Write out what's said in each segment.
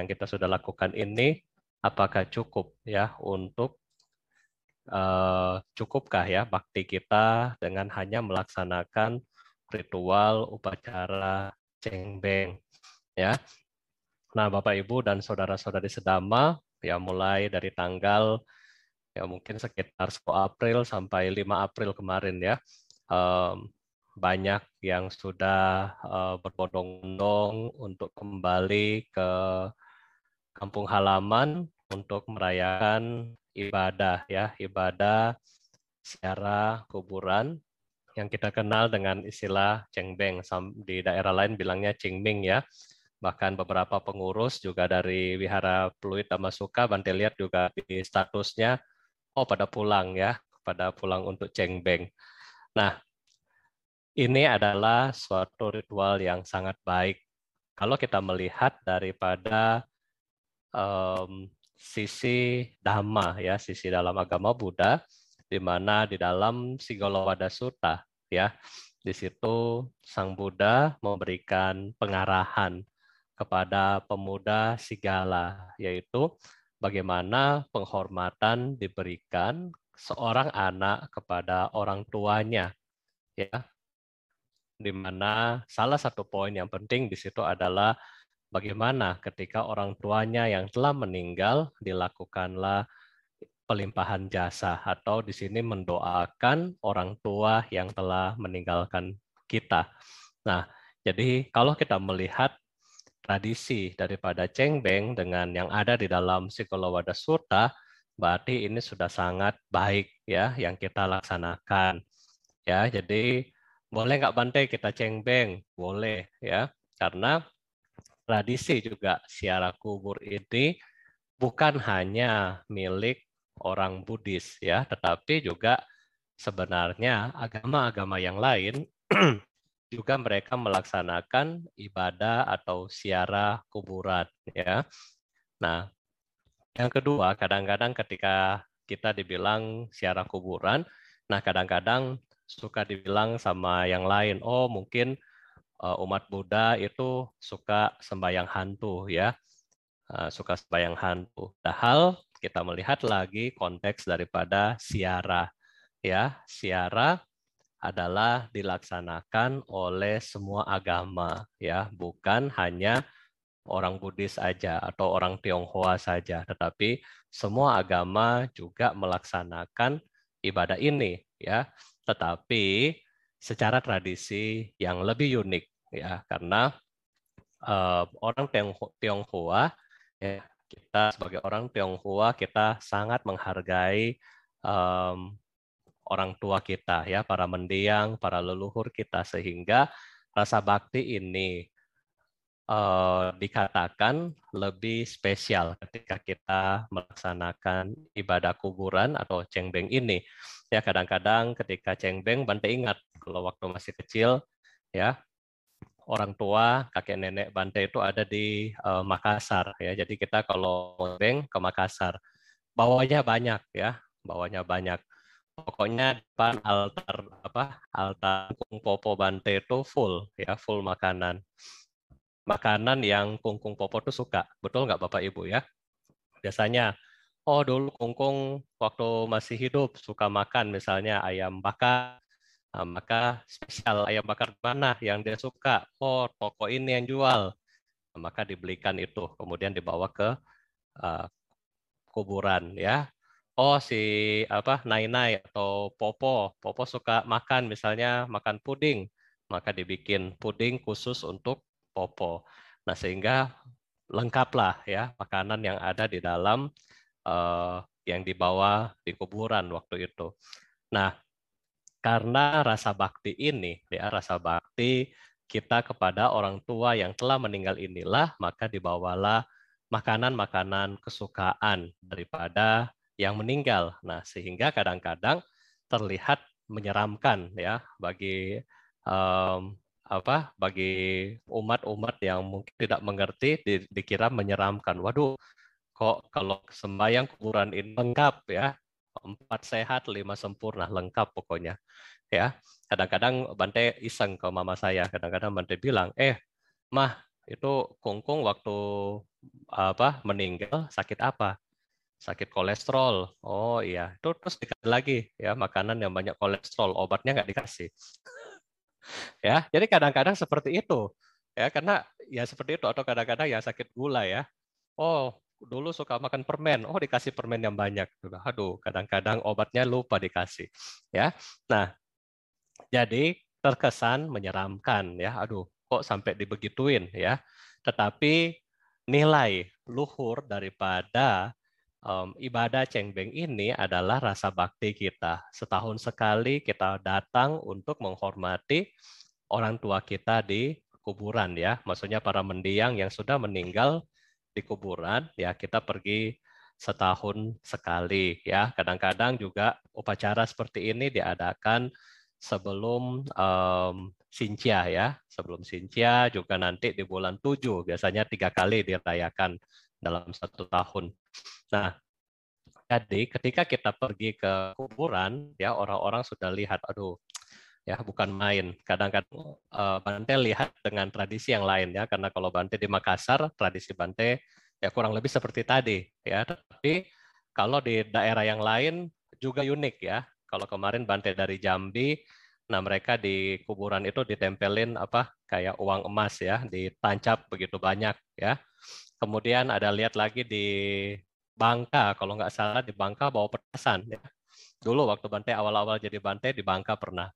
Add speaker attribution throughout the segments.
Speaker 1: yang kita sudah lakukan ini apakah cukup ya untuk uh, cukupkah ya bakti kita dengan hanya melaksanakan ritual upacara cengbeng ya. Nah, Bapak Ibu dan saudara-saudari sedama ya mulai dari tanggal ya mungkin sekitar 10 April sampai 5 April kemarin ya. Um, banyak yang sudah uh, berbondong-bondong untuk kembali ke kampung halaman untuk merayakan ibadah ya, ibadah secara kuburan yang kita kenal dengan istilah cengbeng di daerah lain bilangnya cingming ya. Bahkan beberapa pengurus juga dari Wihara Pluit Damasuka, Bante lihat juga di statusnya, oh pada pulang ya, pada pulang untuk cengbeng. Nah, ini adalah suatu ritual yang sangat baik. Kalau kita melihat daripada um, sisi dhamma ya, sisi dalam agama Buddha di mana di dalam Sigolowada Sutta ya, di situ Sang Buddha memberikan pengarahan kepada pemuda Sigala yaitu bagaimana penghormatan diberikan seorang anak kepada orang tuanya ya. Di mana salah satu poin yang penting di situ adalah bagaimana ketika orang tuanya yang telah meninggal dilakukanlah pelimpahan jasa atau di sini mendoakan orang tua yang telah meninggalkan kita. Nah, jadi kalau kita melihat tradisi daripada Cengbeng dengan yang ada di dalam Sikolowada Sutta, berarti ini sudah sangat baik ya yang kita laksanakan. Ya, jadi boleh nggak Bante kita Cengbeng? Boleh ya, karena tradisi juga siara kubur ini bukan hanya milik orang Buddhis ya, tetapi juga sebenarnya agama-agama yang lain juga mereka melaksanakan ibadah atau siara kuburan ya. Nah, yang kedua, kadang-kadang ketika kita dibilang siara kuburan, nah kadang-kadang suka dibilang sama yang lain, oh mungkin umat Buddha itu suka sembayang hantu ya, uh, suka sembayang hantu. Padahal kita melihat lagi konteks daripada siara ya, siara adalah dilaksanakan oleh semua agama ya, bukan hanya orang Buddhis saja atau orang Tionghoa saja, tetapi semua agama juga melaksanakan ibadah ini ya. Tetapi secara tradisi yang lebih unik ya karena uh, orang Tionghoa ya kita sebagai orang Tionghoa kita sangat menghargai um, orang tua kita ya para mendiang para leluhur kita sehingga rasa bakti ini uh, dikatakan lebih spesial ketika kita melaksanakan ibadah kuburan atau cengbeng ini. Ya kadang-kadang ketika cengbeng Bante ingat kalau waktu masih kecil ya orang tua kakek nenek Bante itu ada di uh, Makassar ya. Jadi kita kalau cengbeng ke Makassar bawanya banyak ya, bawanya banyak. Pokoknya depan altar apa altar Kung Popo Bante itu full ya, full makanan makanan yang kungkung popo tuh suka. Betul nggak Bapak Ibu ya? Biasanya, oh dulu kungkung waktu masih hidup suka makan misalnya ayam bakar. Nah, maka spesial ayam bakar mana yang dia suka? Oh toko ini yang jual. Nah, maka dibelikan itu, kemudian dibawa ke uh, kuburan ya. Oh si apa Nai Nai atau Popo, Popo suka makan misalnya makan puding, maka dibikin puding khusus untuk popo. Nah, sehingga lengkaplah ya makanan yang ada di dalam uh, yang dibawa di kuburan waktu itu. Nah, karena rasa bakti ini, ya rasa bakti kita kepada orang tua yang telah meninggal inilah, maka dibawalah makanan-makanan kesukaan daripada yang meninggal. Nah, sehingga kadang-kadang terlihat menyeramkan ya bagi um, apa bagi umat-umat yang mungkin tidak mengerti di, dikira menyeramkan. Waduh, kok kalau sembahyang kuburan ini lengkap ya, empat sehat, lima sempurna, lengkap pokoknya. Ya, kadang-kadang Bante iseng ke mama saya, kadang-kadang Bante bilang, eh, mah itu kungkung waktu apa meninggal sakit apa? Sakit kolesterol. Oh iya, itu terus dikasih lagi ya makanan yang banyak kolesterol, obatnya nggak dikasih. ya, jadi kadang-kadang seperti itu. Ya, karena ya seperti itu atau kadang-kadang ya sakit gula ya. Oh, dulu suka makan permen, oh dikasih permen yang banyak. Aduh, kadang-kadang obatnya lupa dikasih. Ya, nah jadi terkesan menyeramkan ya. Aduh, kok sampai dibegituin ya. Tetapi nilai luhur daripada um, ibadah cengbeng ini adalah rasa bakti kita. Setahun sekali kita datang untuk menghormati orang tua kita di kuburan ya. Maksudnya para mendiang yang sudah meninggal di kuburan ya kita pergi setahun sekali ya. Kadang-kadang juga upacara seperti ini diadakan sebelum um, Sincia ya. Sebelum Sincia juga nanti di bulan 7 biasanya tiga kali dirayakan dalam satu tahun. Nah, jadi ketika kita pergi ke kuburan ya orang-orang sudah lihat aduh ya bukan main. Kadang-kadang uh, Bante lihat dengan tradisi yang lain ya karena kalau Bante di Makassar tradisi Bante ya kurang lebih seperti tadi ya. Tapi kalau di daerah yang lain juga unik ya. Kalau kemarin Bante dari Jambi, nah mereka di kuburan itu ditempelin apa kayak uang emas ya, ditancap begitu banyak ya. Kemudian ada lihat lagi di Bangka, kalau nggak salah di Bangka bawa petasan ya. Dulu waktu Bante awal-awal jadi Bante di Bangka pernah.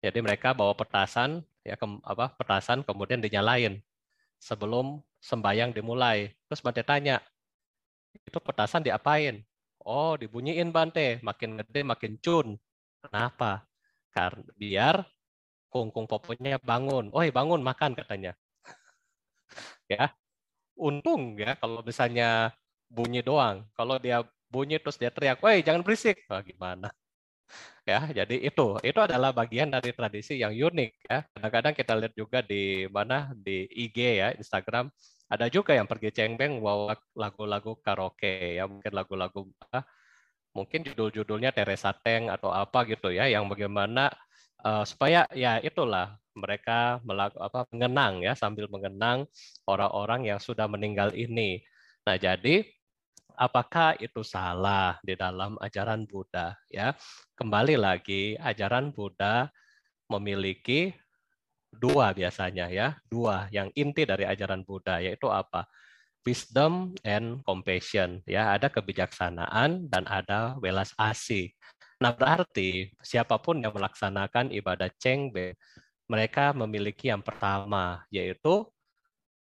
Speaker 1: Jadi mereka bawa petasan ya ke, apa petasan kemudian dinyalain sebelum sembayang dimulai. Terus Bante tanya, itu petasan diapain? Oh, dibunyiin Bante, makin gede makin cun. Kenapa? Karena biar kungkung poponya bangun. Oh, bangun makan katanya. ya. Untung ya kalau misalnya bunyi doang. Kalau dia bunyi terus dia teriak, "Woi, jangan berisik." Wah, gimana? Ya, jadi itu itu adalah bagian dari tradisi yang unik ya. Kadang-kadang kita lihat juga di mana di IG ya, Instagram ada juga yang pergi cengbeng bawa lagu-lagu karaoke ya, mungkin lagu-lagu mungkin judul-judulnya Teresa Teng atau apa gitu ya yang bagaimana uh, supaya ya itulah mereka melaku, apa mengenang ya sambil mengenang orang-orang yang sudah meninggal ini. Nah, jadi apakah itu salah di dalam ajaran Buddha ya? Kembali lagi ajaran Buddha memiliki dua biasanya ya, dua yang inti dari ajaran Buddha yaitu apa? wisdom and compassion ya ada kebijaksanaan dan ada welas asih nah berarti siapa pun yang melaksanakan ibadah cengbe mereka memiliki yang pertama yaitu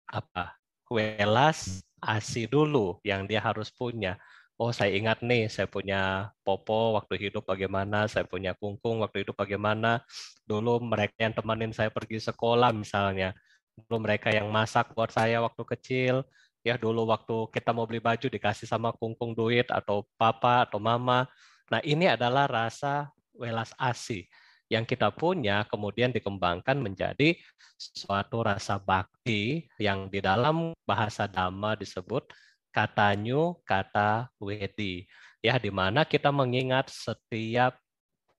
Speaker 1: apa welas asih dulu yang dia harus punya. Oh saya ingat nih saya punya popo waktu hidup bagaimana saya punya kungkung waktu hidup bagaimana. Dulu mereka yang temanin saya pergi sekolah misalnya. Dulu mereka yang masak buat saya waktu kecil. Ya dulu waktu kita mau beli baju dikasih sama kungkung duit atau papa atau mama. Nah ini adalah rasa welas asih yang kita punya kemudian dikembangkan menjadi suatu rasa bakti yang di dalam bahasa Dhamma disebut katanyu kata wedi ya di mana kita mengingat setiap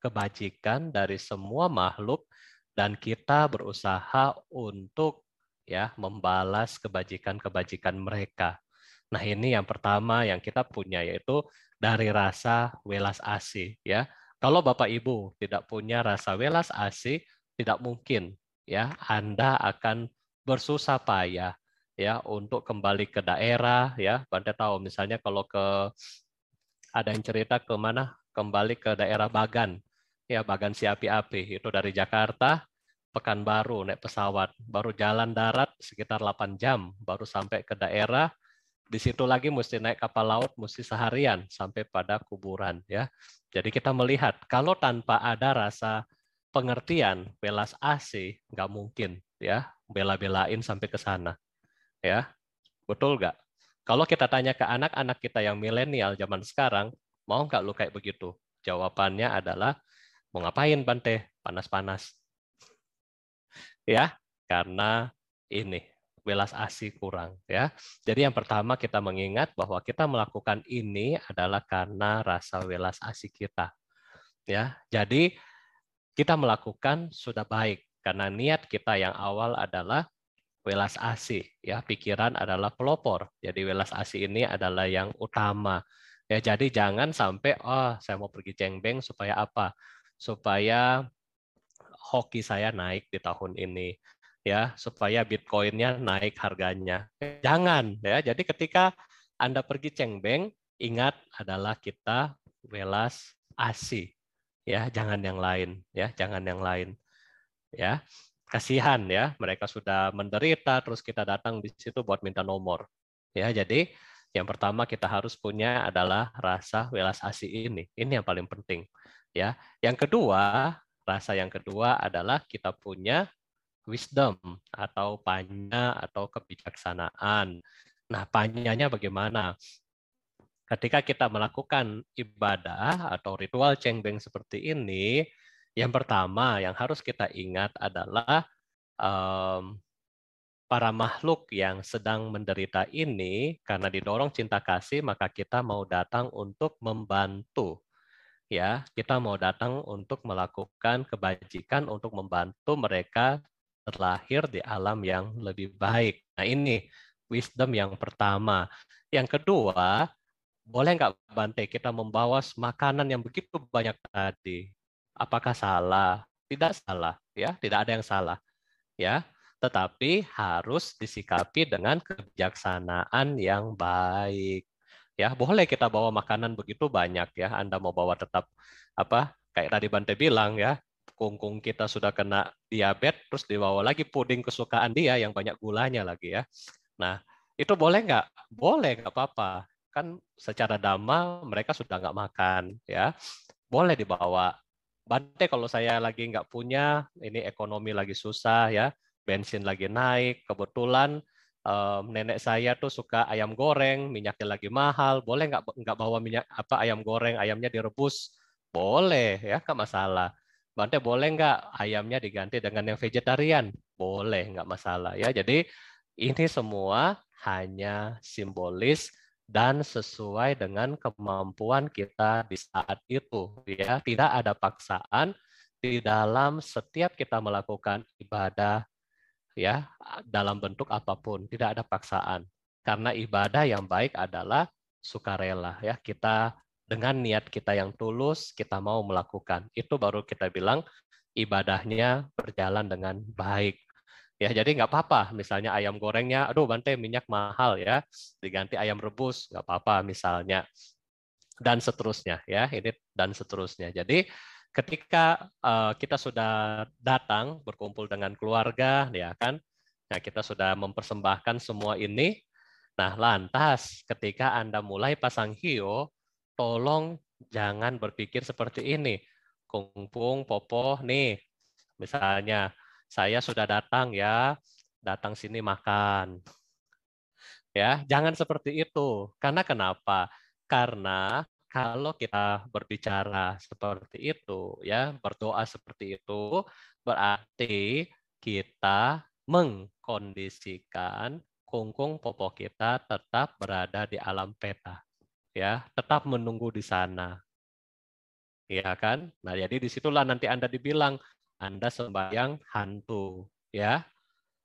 Speaker 1: kebajikan dari semua makhluk dan kita berusaha untuk ya membalas kebajikan-kebajikan mereka. Nah, ini yang pertama yang kita punya yaitu dari rasa welas asih ya. Kalau Bapak Ibu tidak punya rasa welas asih, tidak mungkin ya Anda akan bersusah payah ya untuk kembali ke daerah ya. Bante tahu misalnya kalau ke ada yang cerita ke mana kembali ke daerah Bagan ya Bagan si api-api itu dari Jakarta Pekanbaru naik pesawat, baru jalan darat sekitar 8 jam, baru sampai ke daerah. Di situ lagi mesti naik kapal laut, mesti seharian sampai pada kuburan ya. Jadi kita melihat kalau tanpa ada rasa pengertian, belas asih, nggak mungkin ya bela-belain sampai ke sana. Ya, betul nggak? Kalau kita tanya ke anak-anak kita yang milenial zaman sekarang, mau nggak lu kayak begitu? Jawabannya adalah mau ngapain Bante? Panas-panas ya karena ini welas asih kurang ya. Jadi yang pertama kita mengingat bahwa kita melakukan ini adalah karena rasa welas asih kita. Ya. Jadi kita melakukan sudah baik karena niat kita yang awal adalah welas asih ya pikiran adalah pelopor jadi welas asih ini adalah yang utama ya jadi jangan sampai oh saya mau pergi cengbeng supaya apa supaya hoki saya naik di tahun ini ya supaya bitcoinnya naik harganya. Jangan ya. Jadi ketika anda pergi cengbeng ingat adalah kita welas asih ya. Jangan yang lain ya. Jangan yang lain ya. Kasihan ya. Mereka sudah menderita terus kita datang di situ buat minta nomor ya. Jadi yang pertama kita harus punya adalah rasa welas asih ini. Ini yang paling penting ya. Yang kedua rasa yang kedua adalah kita punya wisdom atau panya atau kebijaksanaan. Nah panyanya bagaimana? Ketika kita melakukan ibadah atau ritual cengbeng seperti ini yang pertama yang harus kita ingat adalah um, para makhluk yang sedang menderita ini karena didorong cinta kasih maka kita mau datang untuk membantu ya. Kita mau datang untuk melakukan kebajikan untuk membantu mereka terlahir di alam yang lebih baik nah ini wisdom yang pertama yang kedua boleh nggak Bante kita membawa makanan yang begitu banyak tadi Apakah salah? Tidak salah, ya, tidak ada yang salah. Ya, tetapi harus disikapi dengan kebijaksanaan yang baik. Ya, boleh kita bawa makanan begitu banyak ya. Anda mau bawa tetap apa? Kayak tadi Bante bilang ya, kungkung kita sudah kena diabetes, terus dibawa lagi puding kesukaan dia yang banyak gulanya lagi ya. Nah, itu boleh nggak? Boleh, nggak apa-apa. Kan secara dhamma mereka sudah nggak makan ya. Boleh dibawa. Bante kalau saya lagi nggak punya, ini ekonomi lagi susah ya, bensin lagi naik, kebetulan um, nenek saya tuh suka ayam goreng, minyaknya lagi mahal, boleh nggak nggak bawa minyak apa ayam goreng, ayamnya direbus, boleh ya, nggak masalah. Bante boleh nggak ayamnya diganti dengan yang vegetarian? Boleh, nggak masalah ya. Jadi ini semua hanya simbolis dan sesuai dengan kemampuan kita di saat itu ya tidak ada paksaan di dalam setiap kita melakukan ibadah ya dalam bentuk apa pun tidak ada paksaan karena ibadah yang baik adalah sukarela ya kita dengan niat kita yang tulus kita mau melakukan itu baru kita bilang ibadahnya berjalan dengan baik Ya, jadi nggak apa-apa. Misalnya ayam gorengnya, aduh Bante minyak mahal ya, diganti ayam rebus nggak apa-apa misalnya. Dan seterusnya ya, ini dan seterusnya. Jadi ketika uh, kita sudah datang berkumpul dengan keluarga, ya kan, nah kita sudah mempersembahkan semua ini. Nah, lantas ketika Anda mulai pasang hio, tolong jangan berpikir seperti ini. Kungpung, popo, nih, misalnya saya sudah datang ya, datang sini makan. Ya, jangan seperti itu. Karena kenapa? Karena kalau kita berbicara seperti itu, ya, berdoa seperti itu, berarti kita mengkondisikan kungkung popo kita tetap berada di alam peta. Ya, tetap menunggu di sana. Ya kan? Nah, jadi di situlah nanti Anda dibilang, anda sembahyang hantu, ya.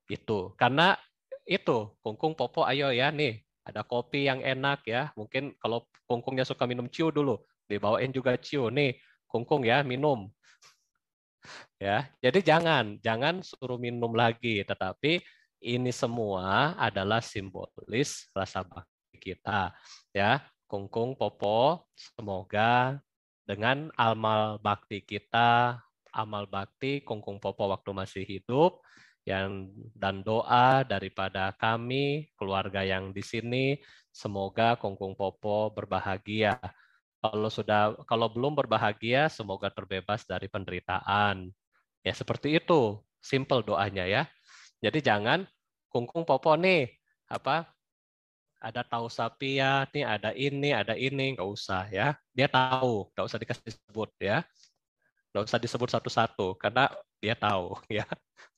Speaker 1: Itu. Karena itu, kungkung popo ayo ya nih, ada kopi yang enak ya. Mungkin kalau kungkungnya suka minum ciu dulu, dibawain juga ciu nih, kungkung ya minum. Ya, jadi jangan jangan suruh minum lagi, tetapi ini semua adalah simbolis rasa bakti kita, ya. Kungkung popo, semoga dengan amal bakti kita amal bakti Kungkung Popo waktu masih hidup yang dan doa daripada kami keluarga yang di sini semoga Kungkung Popo berbahagia. Kalau sudah kalau belum berbahagia semoga terbebas dari penderitaan. Ya seperti itu, simple doanya ya. Jadi jangan Kungkung Popo nih apa ada tahu sapi ya, nih ada ini, ada ini, nggak usah ya. Dia tahu, nggak usah dikasih sebut ya. Nggak usah disebut satu-satu, karena dia tahu ya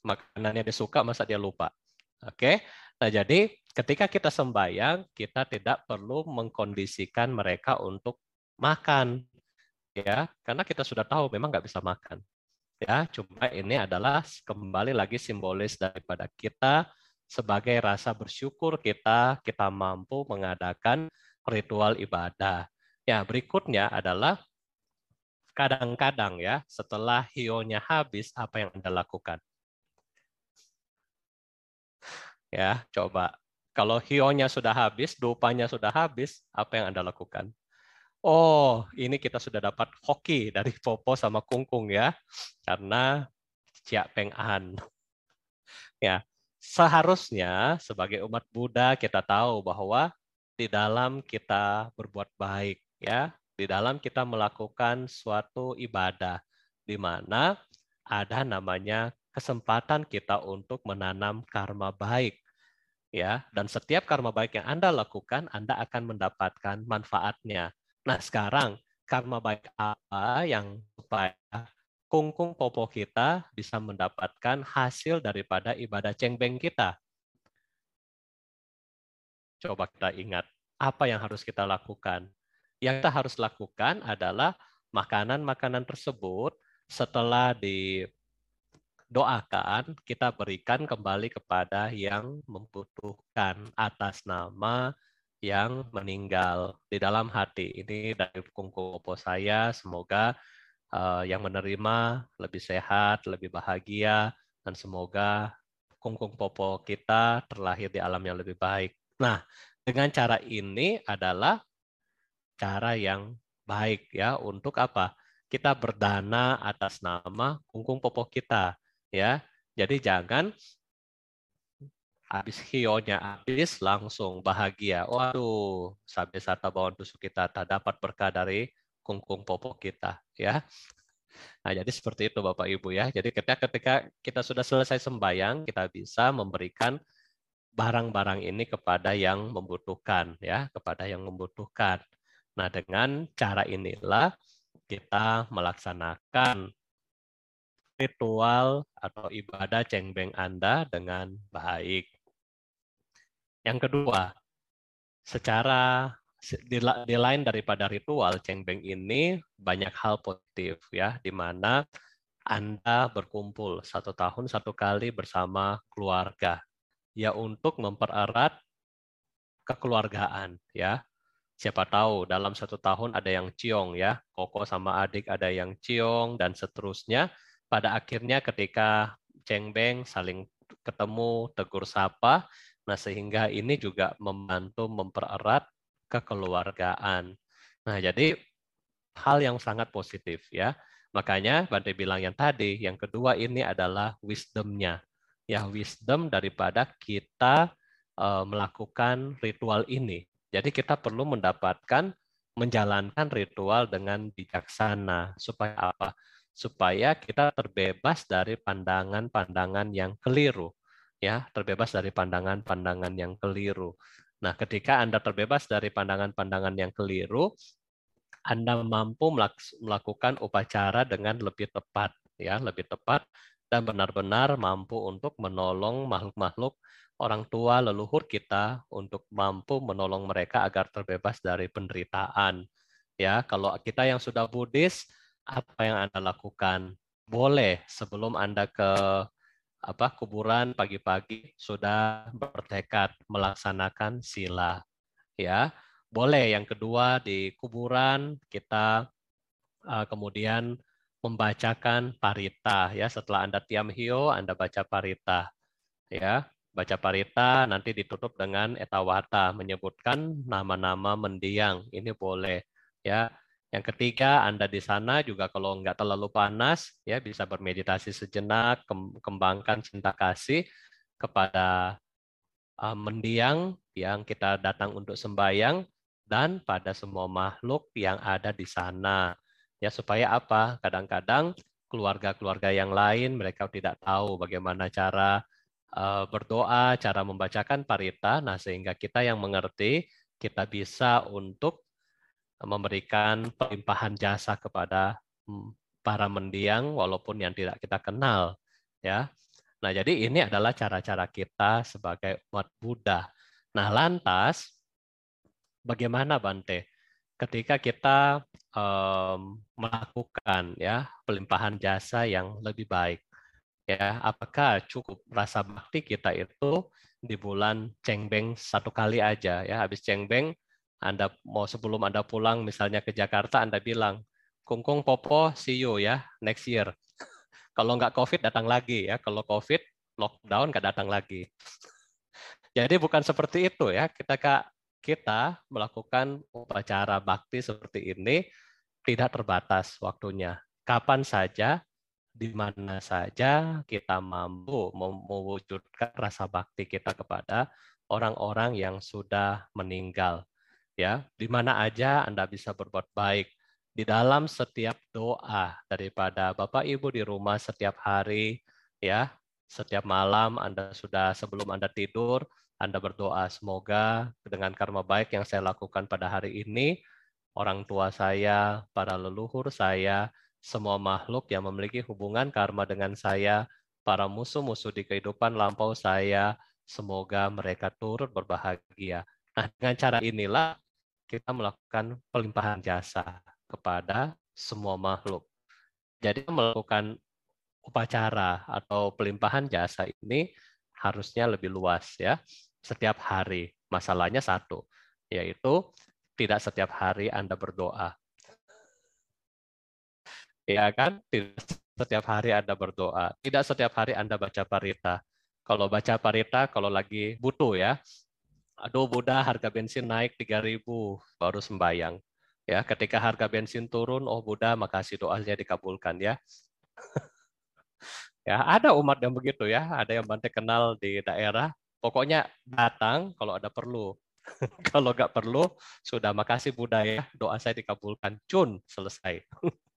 Speaker 1: makanannya dia suka, masa dia lupa. Oke, nah jadi ketika kita sembahyang, kita tidak perlu mengkondisikan mereka untuk makan, ya, karena kita sudah tahu memang nggak bisa makan. Ya, cuma ini adalah kembali lagi simbolis daripada kita sebagai rasa bersyukur kita kita mampu mengadakan ritual ibadah. Ya, berikutnya adalah kadang-kadang ya setelah hionya habis apa yang Anda lakukan? Ya, coba. Kalau hionya sudah habis, dupanya sudah habis, apa yang Anda lakukan? Oh, ini kita sudah dapat hoki dari Popo sama Kungkung ya. Karena Cia Peng An. Ya, seharusnya sebagai umat Buddha kita tahu bahwa di dalam kita berbuat baik ya, di dalam kita melakukan suatu ibadah di mana ada namanya kesempatan kita untuk menanam karma baik ya dan setiap karma baik yang Anda lakukan Anda akan mendapatkan manfaatnya. Nah, sekarang karma baik apa yang supaya kungkung popo kita bisa mendapatkan hasil daripada ibadah cengbeng kita. Coba kita ingat, apa yang harus kita lakukan? Yang kita harus lakukan adalah makanan-makanan tersebut setelah didoakan, kita berikan kembali kepada yang membutuhkan atas nama yang meninggal di dalam hati. Ini dari kungkung popo saya, semoga uh, yang menerima lebih sehat, lebih bahagia, dan semoga kungkung popo kita terlahir di alam yang lebih baik. Nah, dengan cara ini adalah cara yang baik ya untuk apa? Kita berdana atas nama kungkung popo kita ya. Jadi jangan habis hionya habis langsung bahagia. Waduh, sampai sata bawaan tusuk kita tak dapat berkah dari kungkung popok kita ya. Nah, jadi seperti itu Bapak Ibu ya. Jadi ketika ketika kita sudah selesai sembahyang, kita bisa memberikan barang-barang ini kepada yang membutuhkan ya, kepada yang membutuhkan. Nah, dengan cara inilah kita melaksanakan ritual atau ibadah cengbeng Anda dengan baik. Yang kedua, secara di, lain daripada ritual cengbeng ini banyak hal positif ya di mana anda berkumpul satu tahun satu kali bersama keluarga. Ya untuk mempererat kekeluargaan ya. Siapa tahu dalam satu tahun ada yang ciong ya koko sama adik ada yang ciong dan seterusnya. Pada akhirnya ketika cengbeng saling ketemu tegur sapa nah sehingga ini juga membantu mempererat kekeluargaan. Nah, jadi hal yang sangat positif ya. Makanya Bante bilang yang tadi, yang kedua ini adalah wisdomnya. Ya, wisdom daripada kita uh, melakukan ritual ini. Jadi kita perlu mendapatkan menjalankan ritual dengan bijaksana supaya apa? Supaya kita terbebas dari pandangan-pandangan yang keliru. Ya, terbebas dari pandangan-pandangan yang keliru. Nah, ketika Anda terbebas dari pandangan-pandangan yang keliru, Anda mampu melakukan upacara dengan lebih tepat, ya, lebih tepat dan benar-benar mampu untuk menolong makhluk-makhluk orang tua leluhur kita untuk mampu menolong mereka agar terbebas dari penderitaan. Ya, kalau kita yang sudah Buddhis, apa yang Anda lakukan? Boleh sebelum Anda ke apa kuburan pagi-pagi sudah bertekad melaksanakan sila. Ya boleh yang kedua di kuburan kita uh, kemudian membacakan parita. Ya setelah anda tiam hio anda baca parita. Ya baca parita nanti ditutup dengan etawata menyebutkan nama-nama mendiang. Ini boleh ya yang ketiga, Anda di sana juga kalau nggak terlalu panas, ya bisa bermeditasi sejenak, kembangkan cinta kasih kepada uh, mendiang yang kita datang untuk sembahyang dan pada semua makhluk yang ada di sana. Ya supaya apa? Kadang-kadang keluarga-keluarga yang lain mereka tidak tahu bagaimana cara uh, berdoa, cara membacakan parita. Nah, sehingga kita yang mengerti kita bisa untuk memberikan pelimpahan jasa kepada hmm, para mendiang walaupun yang tidak kita kenal ya. Nah, jadi ini adalah cara-cara kita sebagai umat Buddha. Nah, lantas bagaimana Bante ketika kita um, melakukan ya pelimpahan jasa yang lebih baik? Ya, apakah cukup rasa bakti kita itu di bulan cengbeng satu kali aja ya. Habis cengbeng Anda mau sebelum Anda pulang misalnya ke Jakarta Anda bilang, "Kungkung Popo, see you ya next year." Kalau nggak COVID datang lagi ya. Kalau COVID lockdown nggak datang lagi. Jadi bukan seperti itu ya. Kita kita melakukan upacara bakti seperti ini tidak terbatas waktunya. Kapan saja di mana saja kita mampu mewujudkan rasa bakti kita kepada orang-orang yang sudah meninggal. Ya, di mana aja Anda bisa berbuat baik di dalam setiap doa daripada Bapak Ibu di rumah setiap hari ya, setiap malam Anda sudah sebelum Anda tidur Anda berdoa semoga dengan karma baik yang saya lakukan pada hari ini orang tua saya, para leluhur saya semua makhluk yang memiliki hubungan karma dengan saya, para musuh-musuh di kehidupan lampau saya, semoga mereka turut berbahagia. Nah, dengan cara inilah kita melakukan pelimpahan jasa kepada semua makhluk. Jadi melakukan upacara atau pelimpahan jasa ini harusnya lebih luas ya. Setiap hari. Masalahnya satu, yaitu tidak setiap hari Anda berdoa ya kan? Tidak setiap hari Anda berdoa, tidak setiap hari Anda baca parita. Kalau baca parita, kalau lagi butuh ya, aduh Buddha harga bensin naik 3000 baru sembayang. Ya, ketika harga bensin turun, oh Buddha makasih doanya dikabulkan ya. ya, ada umat yang begitu ya, ada yang Bante kenal di daerah, pokoknya datang kalau ada perlu. kalau nggak perlu, sudah makasih Buddha ya, doa saya dikabulkan. Cun, selesai.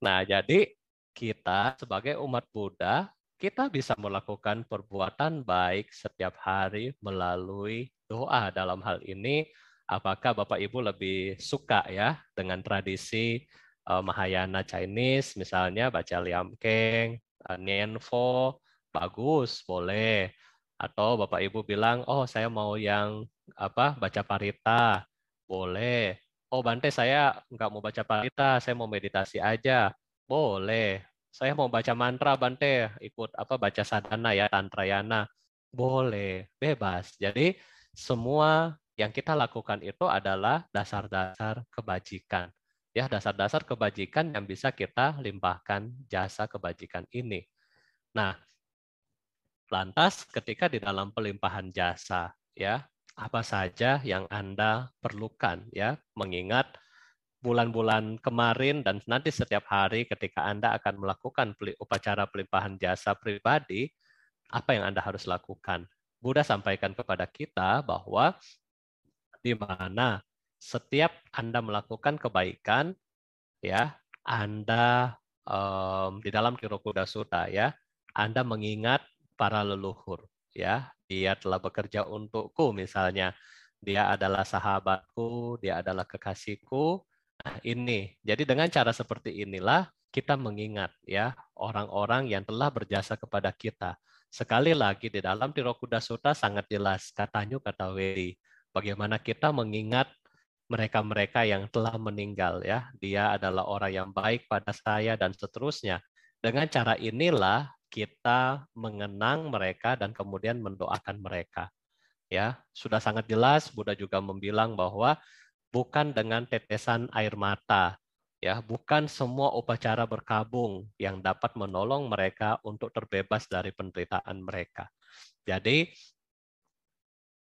Speaker 1: Nah, jadi kita sebagai umat Buddha, kita bisa melakukan perbuatan baik setiap hari melalui doa. Dalam hal ini, apakah Bapak Ibu lebih suka ya dengan tradisi uh, Mahayana Chinese, misalnya baca Liam Keng, uh, Nianfo, bagus, boleh. Atau Bapak Ibu bilang, oh saya mau yang apa baca parita, boleh oh Bante saya nggak mau baca parita, saya mau meditasi aja. Boleh. Saya mau baca mantra Bante, ikut apa baca sadhana ya, tantrayana. Boleh, bebas. Jadi semua yang kita lakukan itu adalah dasar-dasar kebajikan. Ya, dasar-dasar kebajikan yang bisa kita limpahkan jasa kebajikan ini. Nah, lantas ketika di dalam pelimpahan jasa, ya, apa saja yang Anda perlukan ya, mengingat bulan-bulan kemarin dan nanti setiap hari ketika Anda akan melakukan upacara pelimpahan jasa pribadi, apa yang Anda harus lakukan? Buddha sampaikan kepada kita bahwa di mana setiap Anda melakukan kebaikan, ya, Anda um, di dalam Tirokuda Sutta, ya, Anda mengingat para leluhur, ya, dia telah bekerja untukku misalnya dia adalah sahabatku dia adalah kekasihku ini. Jadi dengan cara seperti inilah kita mengingat ya orang-orang yang telah berjasa kepada kita. Sekali lagi di dalam Tirokuda Sutta sangat jelas katanya kata Wedi bagaimana kita mengingat mereka-mereka yang telah meninggal ya. Dia adalah orang yang baik pada saya dan seterusnya. Dengan cara inilah kita mengenang mereka dan kemudian mendoakan mereka. Ya, sudah sangat jelas Buddha juga membilang bahwa bukan dengan tetesan air mata, ya, bukan semua upacara berkabung yang dapat menolong mereka untuk terbebas dari penderitaan mereka. Jadi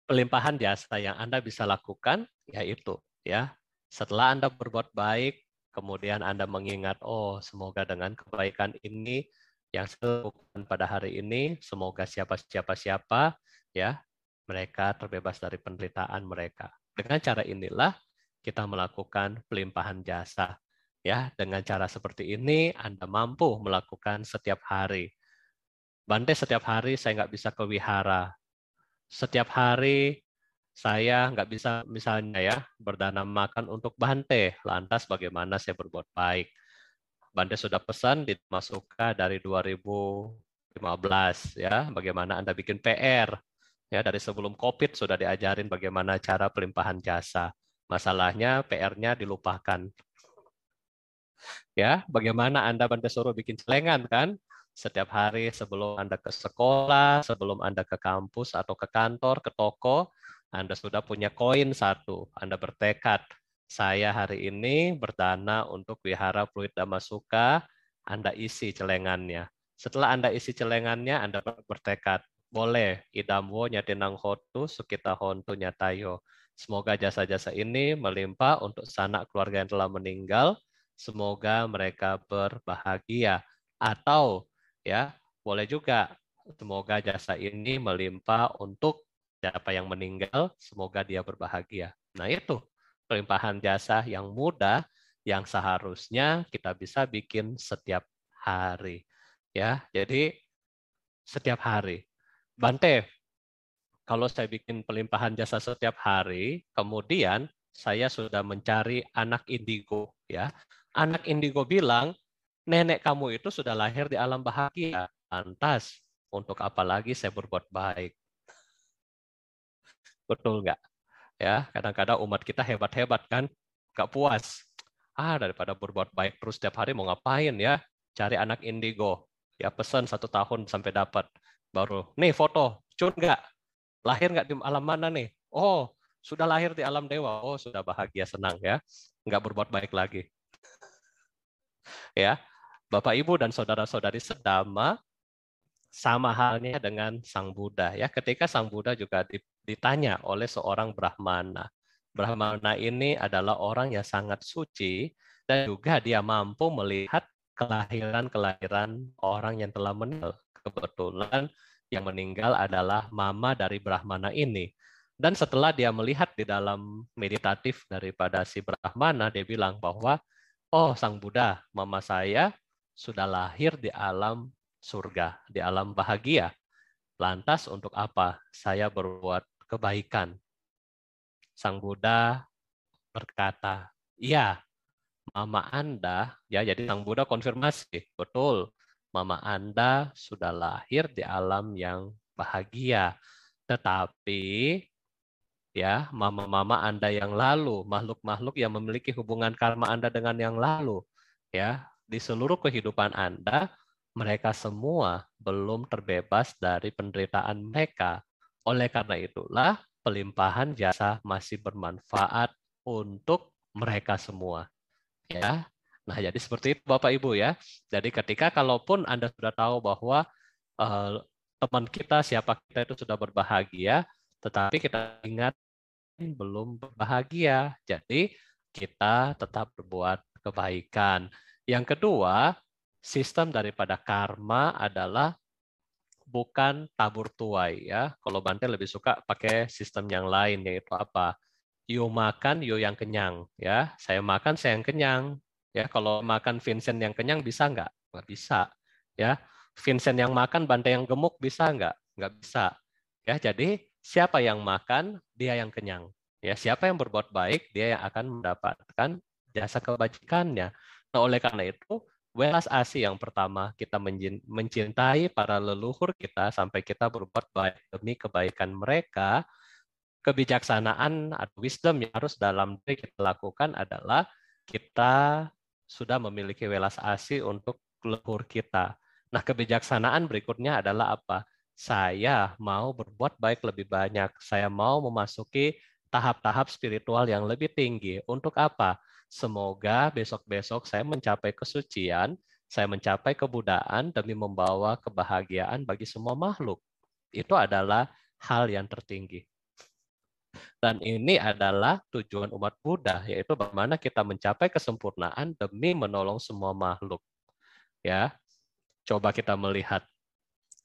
Speaker 1: pelimpahan jasa yang Anda bisa lakukan yaitu ya, setelah Anda berbuat baik, kemudian Anda mengingat oh semoga dengan kebaikan ini yang saya pada hari ini semoga siapa-siapa siapa ya mereka terbebas dari penderitaan mereka. Dengan cara inilah kita melakukan pelimpahan jasa. Ya, dengan cara seperti ini Anda mampu melakukan setiap hari. Bante setiap hari saya nggak bisa ke wihara. Setiap hari saya nggak bisa misalnya ya berdana makan untuk Bante. Lantas bagaimana saya berbuat baik? Bante sudah pesan di Masuka dari 2015 ya, bagaimana Anda bikin PR. Ya, dari sebelum Covid sudah diajarin bagaimana cara pelimpahan jasa. Masalahnya PR-nya dilupakan. Ya, bagaimana Anda Bante suruh bikin celengan kan? setiap hari sebelum Anda ke sekolah, sebelum Anda ke kampus atau ke kantor, ke toko, Anda sudah punya koin satu. Anda bertekad, saya hari ini berdana untuk wihara Fluid Damasuka, Anda isi celengannya. Setelah Anda isi celengannya, Anda bertekad, boleh idamwo nyatinang hotu sukita hontu nyatayo. Semoga jasa-jasa ini melimpah untuk sanak keluarga yang telah meninggal. Semoga mereka berbahagia. Atau ya boleh juga semoga jasa ini melimpah untuk siapa yang meninggal semoga dia berbahagia nah itu pelimpahan jasa yang mudah yang seharusnya kita bisa bikin setiap hari ya jadi setiap hari Bante kalau saya bikin pelimpahan jasa setiap hari kemudian saya sudah mencari anak indigo ya anak indigo bilang nenek kamu itu sudah lahir di alam bahagia. Pantas untuk apa lagi saya berbuat baik. Betul nggak? Ya, kadang-kadang umat kita hebat-hebat kan, nggak puas. Ah, daripada berbuat baik terus setiap hari mau ngapain ya? Cari anak indigo. Ya, pesan satu tahun sampai dapat. Baru, nih foto, cun nggak? Lahir nggak di alam mana nih? Oh, sudah lahir di alam dewa. Oh, sudah bahagia, senang ya. Nggak berbuat baik lagi. ya, Bapak Ibu dan saudara-saudari sedama sama halnya dengan Sang Buddha ya. Ketika Sang Buddha juga ditanya oleh seorang Brahmana. Brahmana ini adalah orang yang sangat suci dan juga dia mampu melihat kelahiran-kelahiran orang yang telah meninggal. Kebetulan yang meninggal adalah mama dari Brahmana ini. Dan setelah dia melihat di dalam meditatif daripada si Brahmana, dia bilang bahwa, oh Sang Buddha, mama saya sudah lahir di alam surga, di alam bahagia. Lantas untuk apa saya berbuat kebaikan? Sang Buddha berkata, iya, mama Anda, ya jadi Sang Buddha konfirmasi, betul, mama Anda sudah lahir di alam yang bahagia. Tetapi ya mama-mama Anda yang lalu, makhluk-makhluk yang memiliki hubungan karma Anda dengan yang lalu, ya di seluruh kehidupan Anda, mereka semua belum terbebas dari penderitaan mereka. Oleh karena itulah, pelimpahan jasa masih bermanfaat untuk mereka semua. Ya. Nah, jadi seperti itu Bapak Ibu ya. Jadi ketika kalaupun Anda sudah tahu bahwa uh, teman kita siapa kita itu sudah berbahagia, tetapi kita ingat belum berbahagia. Jadi kita tetap berbuat kebaikan. Yang kedua, sistem daripada karma adalah bukan tabur tuai ya. Kalau Bante lebih suka pakai sistem yang lain yaitu apa? You makan, you yang kenyang ya. Saya makan, saya yang kenyang. Ya, kalau makan Vincent yang kenyang bisa nggak? Nggak bisa. Ya, Vincent yang makan, Bante yang gemuk bisa nggak? Nggak bisa. Ya, jadi siapa yang makan, dia yang kenyang. Ya, siapa yang berbuat baik, dia yang akan mendapatkan jasa kebajikannya. Nah, oleh karena itu, welas asih yang pertama kita mencintai para leluhur kita sampai kita berbuat baik demi kebaikan mereka. Kebijaksanaan atau wisdom yang harus dalam diri kita lakukan adalah kita sudah memiliki welas asih untuk leluhur kita. Nah, kebijaksanaan berikutnya adalah apa? Saya mau berbuat baik lebih banyak. Saya mau memasuki tahap-tahap spiritual yang lebih tinggi. Untuk apa? Semoga besok-besok saya mencapai kesucian, saya mencapai kebudaan demi membawa kebahagiaan bagi semua makhluk. Itu adalah hal yang tertinggi. Dan ini adalah tujuan umat Buddha, yaitu bagaimana kita mencapai kesempurnaan demi menolong semua makhluk. Ya, coba kita melihat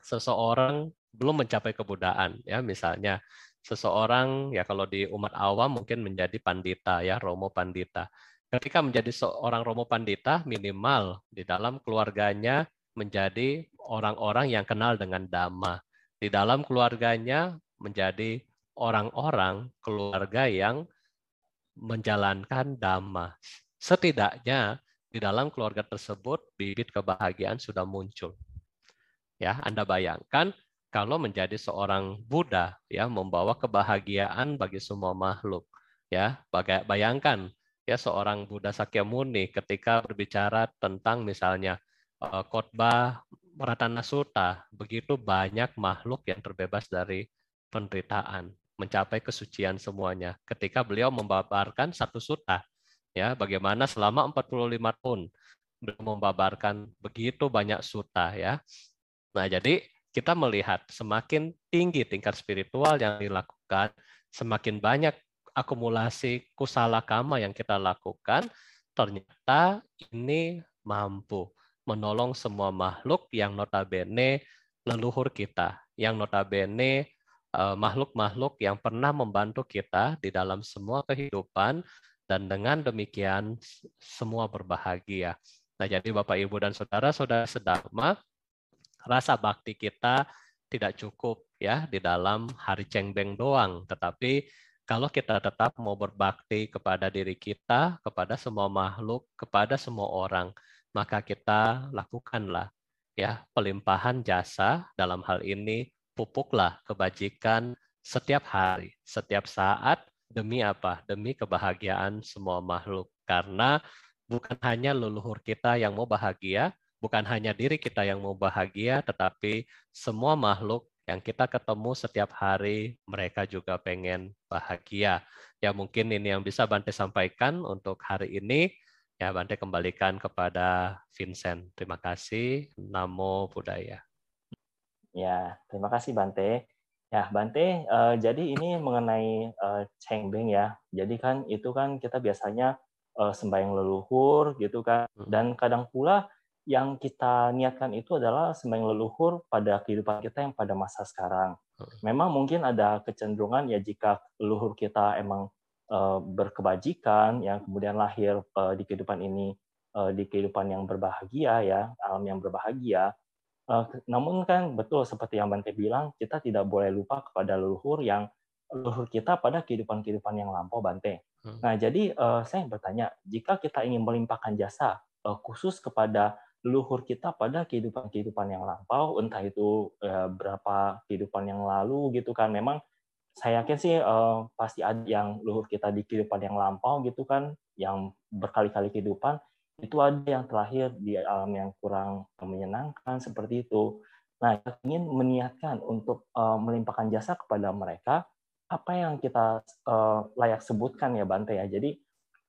Speaker 1: seseorang belum mencapai kebudaan, ya. Misalnya seseorang ya kalau di umat awam mungkin menjadi pandita ya romo pandita. Ketika menjadi seorang romo pandita minimal di dalam keluarganya menjadi orang-orang yang kenal dengan dhamma. Di dalam keluarganya menjadi orang-orang keluarga yang menjalankan dhamma. Setidaknya di dalam keluarga tersebut bibit kebahagiaan sudah muncul. Ya anda bayangkan kalau menjadi seorang Buddha ya membawa kebahagiaan bagi semua makhluk ya. Bayangkan ya seorang Buddha Sakyamuni ketika berbicara tentang misalnya uh, khotbah Meratana Sutta, begitu banyak makhluk yang terbebas dari penderitaan, mencapai kesucian semuanya. Ketika beliau membabarkan satu sutta, ya, bagaimana selama 45 tahun beliau membabarkan begitu banyak sutta, ya. Nah, jadi kita melihat semakin tinggi tingkat spiritual yang dilakukan, semakin banyak akumulasi kusala kama yang kita lakukan, ternyata ini mampu menolong semua makhluk yang notabene leluhur kita, yang notabene makhluk-makhluk yang pernah membantu kita di dalam semua kehidupan dan dengan demikian semua berbahagia. Nah, jadi Bapak Ibu dan saudara-saudara sedama, rasa bakti kita tidak cukup ya di dalam hari cengbeng doang, tetapi kalau kita tetap mau berbakti kepada diri kita, kepada semua makhluk, kepada semua orang, maka kita lakukanlah ya pelimpahan jasa dalam hal ini pupuklah kebajikan setiap hari, setiap saat demi apa? Demi kebahagiaan semua makhluk. Karena bukan hanya leluhur kita yang mau bahagia, bukan hanya diri kita yang mau bahagia, tetapi semua makhluk yang kita ketemu setiap hari, mereka juga pengen bahagia. Ya mungkin ini yang bisa Bante sampaikan untuk hari ini. Ya Bante kembalikan kepada Vincent. Terima kasih. Namo Buddhaya.
Speaker 2: Ya, terima kasih Bante. Ya, Bante, uh, jadi ini mengenai uh, Beng ya. Jadi kan itu kan kita biasanya uh, sembahyang leluhur gitu kan. Hmm. Dan kadang pula yang kita niatkan itu adalah sembahyang leluhur pada kehidupan kita yang pada masa sekarang. Hmm. Memang mungkin ada kecenderungan ya jika leluhur kita emang uh, berkebajikan yang kemudian lahir uh, di kehidupan ini uh, di kehidupan yang berbahagia ya, alam yang berbahagia. Uh, namun kan betul seperti yang Bante bilang, kita tidak boleh lupa kepada leluhur yang leluhur kita pada kehidupan-kehidupan yang lampau Bante. Hmm. Nah, jadi uh, saya bertanya, jika kita ingin melimpahkan jasa uh, khusus kepada leluhur kita pada kehidupan-kehidupan yang lampau, entah itu uh, berapa kehidupan yang lalu gitu kan. Memang saya yakin sih uh, pasti ada yang leluhur kita di kehidupan yang lampau gitu kan, yang berkali-kali kehidupan itu ada yang terlahir di alam yang kurang menyenangkan seperti itu. Nah, ingin meniatkan untuk uh, melimpahkan jasa kepada mereka apa yang kita uh, layak sebutkan ya Bante ya. Jadi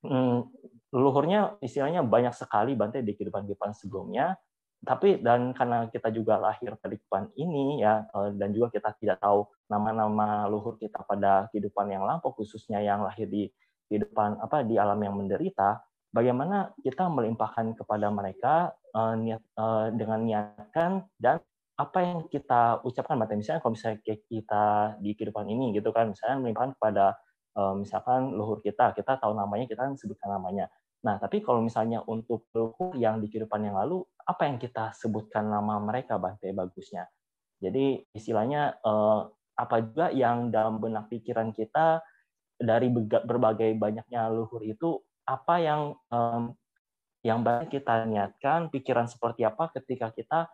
Speaker 2: um, leluhurnya istilahnya banyak sekali Bante di kehidupan-kehidupan sebelumnya, tapi dan karena kita juga lahir pada kehidupan ini ya eh, dan juga kita tidak tahu nama-nama leluhur kita pada kehidupan yang lampau khususnya yang lahir di kehidupan apa di alam yang menderita bagaimana kita melimpahkan kepada mereka uh, niat uh, dengan niatkan dan apa yang kita ucapkan Bante misalnya kalau misalnya kita di kehidupan ini gitu kan misalnya melimpahkan kepada uh, misalkan leluhur kita kita tahu namanya kita kan sebutkan namanya Nah, tapi kalau misalnya untuk leluhur yang di kehidupan yang lalu, apa yang kita sebutkan nama mereka, Bante, bagusnya? Jadi istilahnya eh, apa juga yang dalam benak pikiran kita dari berbagai banyaknya leluhur itu, apa yang yang banyak kita niatkan, pikiran seperti apa ketika kita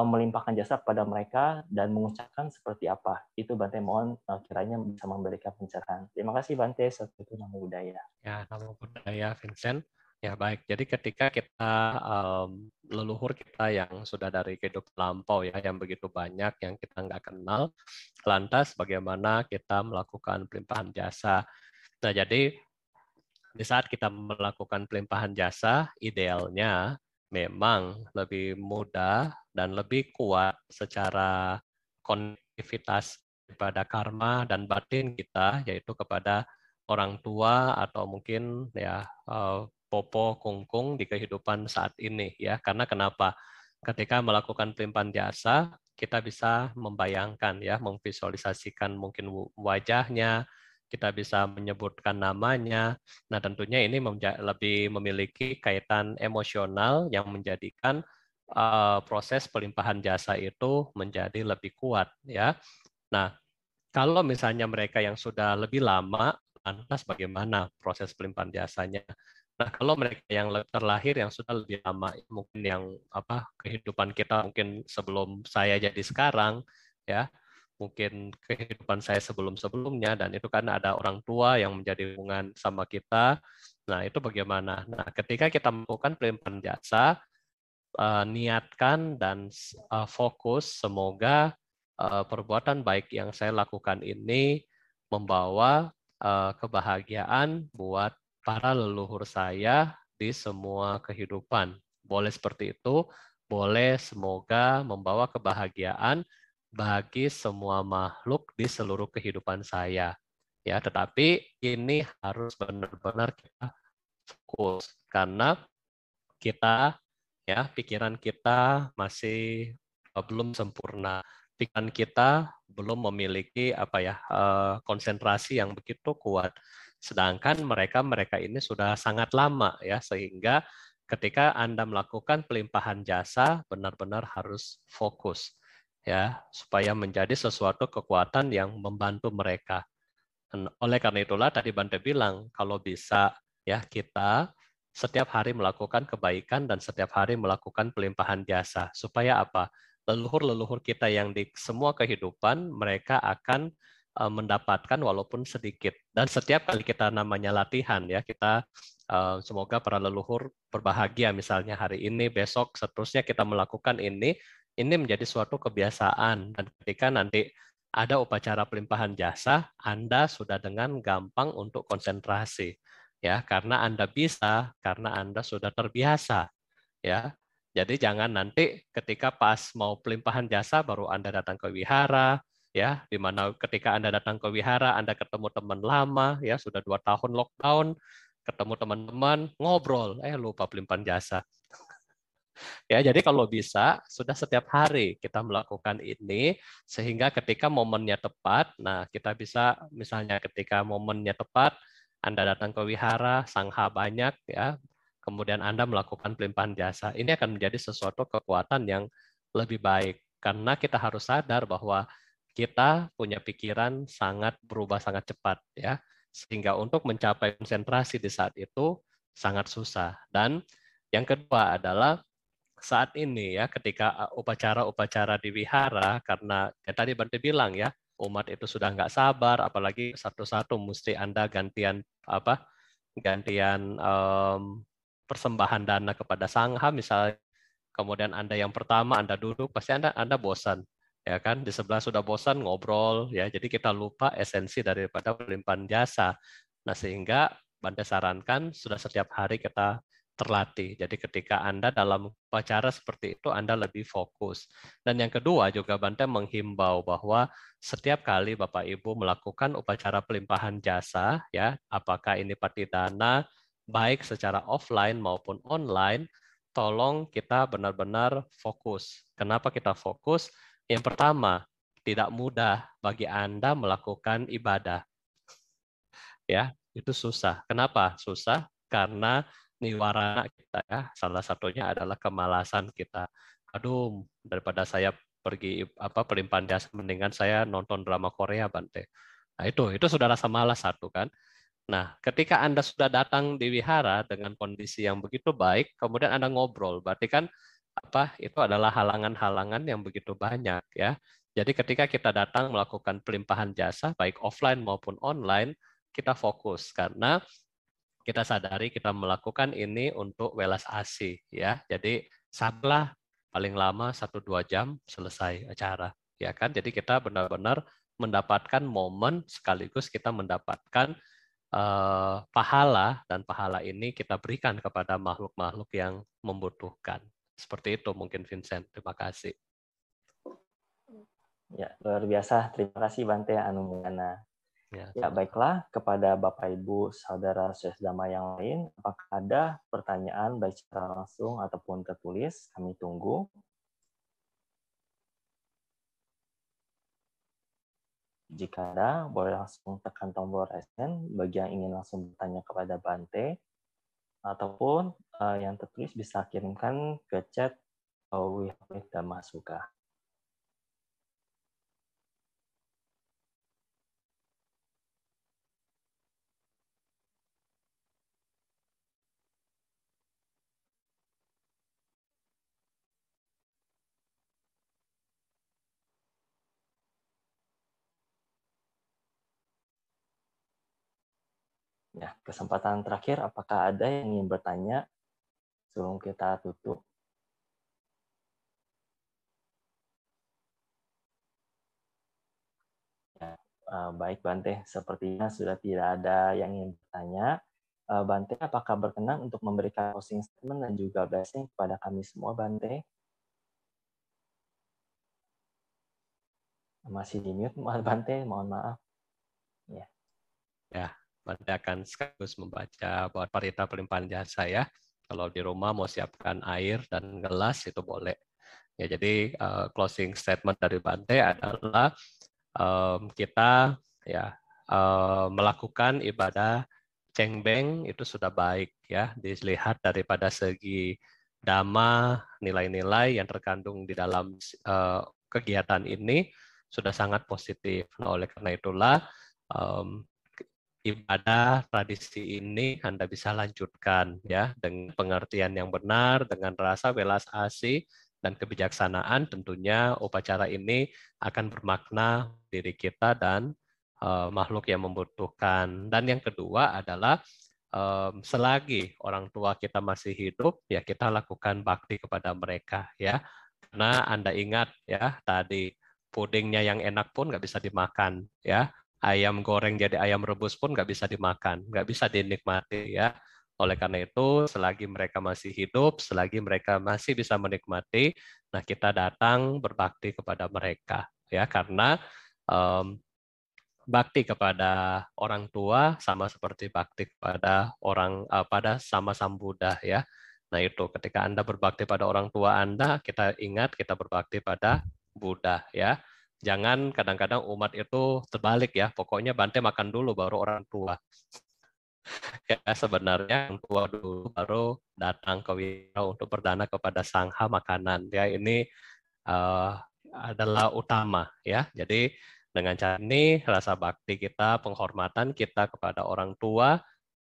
Speaker 2: melimpahkan jasa kepada mereka dan mengucapkan seperti apa. Itu Bante mohon eh, kiranya bisa memberikan pencerahan. Terima kasih Bante, satu itu nama budaya.
Speaker 1: Ya, nama budaya Vincent. Ya baik, jadi ketika kita um, leluhur kita yang sudah dari kehidupan lampau ya, yang begitu banyak yang kita nggak kenal, lantas bagaimana kita melakukan pelimpahan jasa. Nah jadi di saat kita melakukan pelimpahan jasa, idealnya memang lebih mudah dan lebih kuat secara konektivitas kepada karma dan batin kita, yaitu kepada orang tua atau mungkin ya uh, popo kungkung di kehidupan saat ini ya. Karena kenapa? Ketika melakukan pelimpahan jasa kita bisa membayangkan ya memvisualisasikan mungkin wajahnya kita bisa menyebutkan namanya. Nah tentunya ini lebih memiliki kaitan emosional yang menjadikan uh, proses pelimpahan jasa itu menjadi lebih kuat ya. Nah kalau misalnya mereka yang sudah lebih lama lantas bagaimana proses pelimpahan jasanya? Nah, kalau mereka yang terlahir yang sudah lebih lama, mungkin yang apa kehidupan kita mungkin sebelum saya jadi sekarang, ya mungkin kehidupan saya sebelum-sebelumnya dan itu kan ada orang tua yang menjadi hubungan sama kita. Nah, itu bagaimana? Nah, ketika kita melakukan pelimpahan jasa, uh, niatkan dan uh, fokus semoga uh, perbuatan baik yang saya lakukan ini membawa uh, kebahagiaan buat para leluhur saya di semua kehidupan. Boleh seperti itu, boleh semoga membawa kebahagiaan bagi semua makhluk di seluruh kehidupan saya. Ya, tetapi ini harus benar-benar kita fokus karena kita ya pikiran kita masih eh, belum sempurna. Pikiran kita belum memiliki apa ya eh, konsentrasi yang begitu kuat. Sedangkan mereka mereka ini sudah sangat lama ya sehingga ketika anda melakukan pelimpahan jasa benar-benar harus fokus ya supaya menjadi sesuatu kekuatan yang membantu mereka oleh karena itulah tadi Bante bilang kalau bisa ya kita setiap hari melakukan kebaikan dan setiap hari melakukan pelimpahan jasa. Supaya apa? Leluhur-leluhur kita yang di semua kehidupan, mereka akan uh, mendapatkan walaupun sedikit. Dan setiap kali kita namanya latihan, ya kita uh, semoga para leluhur berbahagia misalnya hari ini, besok, seterusnya kita melakukan ini, ini menjadi suatu kebiasaan. Dan ketika nanti ada upacara pelimpahan jasa, Anda sudah dengan gampang untuk konsentrasi ya karena Anda bisa karena Anda sudah terbiasa ya. Jadi jangan nanti ketika pas mau pelimpahan jasa baru Anda datang ke wihara ya di mana ketika Anda datang ke wihara Anda ketemu teman lama ya sudah dua tahun lockdown ketemu teman-teman ngobrol eh lupa pelimpahan jasa ya jadi kalau bisa sudah setiap hari kita melakukan ini sehingga ketika momennya tepat nah kita bisa misalnya ketika momennya tepat anda datang ke wihara, sangha banyak, ya, kemudian Anda melakukan pelimpahan jasa. Ini akan menjadi sesuatu kekuatan yang lebih baik. Karena kita harus sadar bahwa kita punya pikiran sangat berubah sangat cepat. ya Sehingga untuk mencapai konsentrasi di saat itu sangat susah. Dan yang kedua adalah saat ini ya ketika upacara-upacara di wihara karena ya tadi Bante bilang ya umat itu sudah nggak sabar, apalagi satu-satu mesti Anda gantian apa gantian um, persembahan dana kepada sangha misalnya. Kemudian Anda yang pertama Anda duduk pasti Anda Anda bosan ya kan? Di sebelah sudah bosan ngobrol ya. Jadi kita lupa esensi daripada pelimpahan jasa. Nah sehingga Bante sarankan sudah setiap hari kita terlatih. Jadi ketika Anda dalam upacara seperti itu, Anda lebih fokus. Dan yang kedua juga Bante menghimbau bahwa setiap kali Bapak Ibu melakukan upacara pelimpahan jasa, ya, apakah ini patidana, baik secara offline maupun online, tolong kita benar-benar fokus. Kenapa kita fokus? Yang pertama, tidak mudah bagi Anda melakukan ibadah. Ya, itu susah. Kenapa? Susah karena niwarana kita ya. Salah satunya adalah kemalasan kita. Aduh, daripada saya pergi apa pelimpahan jasa mendingan saya nonton drama Korea Bante. Nah, itu itu sudah rasa malas satu kan. Nah, ketika Anda sudah datang di wihara dengan kondisi yang begitu baik, kemudian Anda ngobrol, berarti kan apa itu adalah halangan-halangan yang begitu banyak ya. Jadi ketika kita datang melakukan pelimpahan jasa baik offline maupun online, kita fokus karena kita sadari kita melakukan ini untuk welas asih ya. Jadi sabarlah paling lama satu dua jam selesai acara ya kan. Jadi kita benar-benar mendapatkan momen sekaligus kita mendapatkan uh, pahala dan pahala ini kita berikan kepada makhluk-makhluk yang membutuhkan. Seperti itu mungkin Vincent. Terima kasih.
Speaker 2: Ya, luar biasa. Terima kasih Bante Anumana. Ya. ya, baiklah kepada Bapak Ibu Saudara Sesdama yang lain, apakah ada pertanyaan baik secara langsung ataupun tertulis? Kami tunggu. Jika ada, boleh langsung tekan tombol resen bagi yang ingin langsung bertanya kepada Bante, ataupun uh, yang tertulis bisa kirimkan ke chat WIHP dan Masuka. Ya, kesempatan terakhir, apakah ada yang ingin bertanya sebelum kita tutup? Ya, eh, baik Bante, sepertinya sudah tidak ada yang ingin bertanya. Eh, Bante, apakah berkenan untuk memberikan closing statement dan juga blessing kepada kami semua, Bante? Masih di mute, Bante, mohon maaf.
Speaker 1: Ya. Ya, Bante akan sekaligus membaca buat parita pelimpahan jasa ya. Kalau di rumah mau siapkan air dan gelas itu boleh. Ya, jadi uh, closing statement dari Bante adalah um, kita ya uh, melakukan ibadah cengbeng itu sudah baik ya dilihat daripada segi dhamma nilai-nilai yang terkandung di dalam uh, kegiatan ini sudah sangat positif. Nah, oleh karena itulah um, ibadah tradisi ini Anda bisa lanjutkan ya dengan pengertian yang benar, dengan rasa welas asih dan kebijaksanaan tentunya upacara ini akan bermakna diri kita dan uh, makhluk yang membutuhkan. Dan yang kedua adalah um, selagi orang tua kita masih hidup ya kita lakukan bakti kepada mereka ya. Karena Anda ingat ya tadi pudingnya yang enak pun nggak bisa dimakan ya. Ayam goreng jadi ayam rebus pun nggak bisa dimakan, nggak bisa dinikmati ya oleh karena itu, selagi mereka masih hidup, selagi mereka masih bisa menikmati, nah kita datang berbakti kepada mereka, ya karena um, bakti kepada orang tua sama seperti bakti kepada orang uh, pada sama Sang Buddha, ya. Nah itu ketika anda berbakti pada orang tua anda, kita ingat kita berbakti pada Buddha, ya. Jangan kadang-kadang umat itu terbalik ya, pokoknya Bante makan dulu baru orang tua. Ya sebenarnya yang tua dulu baru datang ke wira untuk berdana kepada sangha makanan. Ya ini uh, adalah utama ya. Jadi dengan cara ini rasa bakti kita penghormatan kita kepada orang tua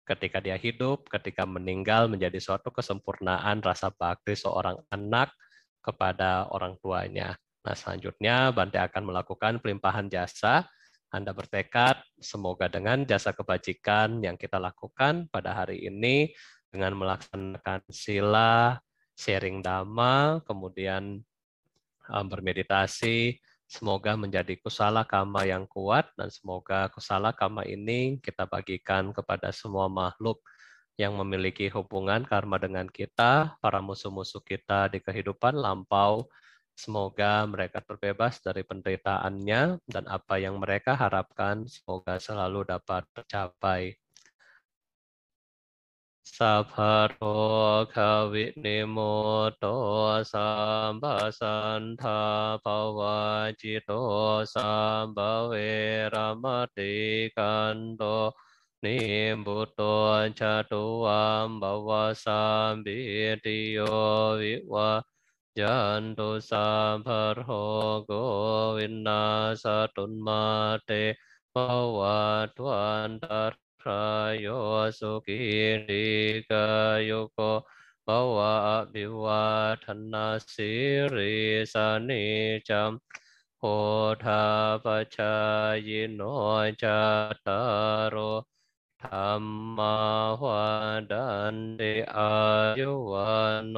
Speaker 1: ketika dia hidup ketika meninggal menjadi suatu kesempurnaan rasa bakti seorang anak kepada orang tuanya nah selanjutnya Bante akan melakukan pelimpahan jasa. Anda bertekad, semoga dengan jasa kebajikan yang kita lakukan pada hari ini, dengan melaksanakan sila, sharing dhamma, kemudian um, bermeditasi, semoga menjadi kusala kama yang kuat, dan semoga kusala kama ini kita bagikan kepada semua makhluk yang memiliki hubungan karma dengan kita, para musuh-musuh kita di kehidupan lampau, Semoga mereka terbebas dari penderitaannya dan apa yang mereka harapkan semoga selalu dapat tercapai. Sabharo kavinimuto sambasantha pawajito sambave ramati kanto nimbuto chatuam bhavasambitiyo viwa ยันตุสัมภโรโกวินาสตุนมาเตภวัตวันตรายโยสุกิริกายุโกภวะบิวาธนาสิริสานิจมโหทาปชายโนจาตารธรรมาวาดันติอายุวโน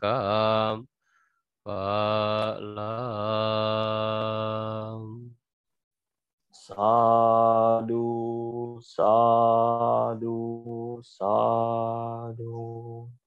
Speaker 1: kam palam sadu sadu sadu.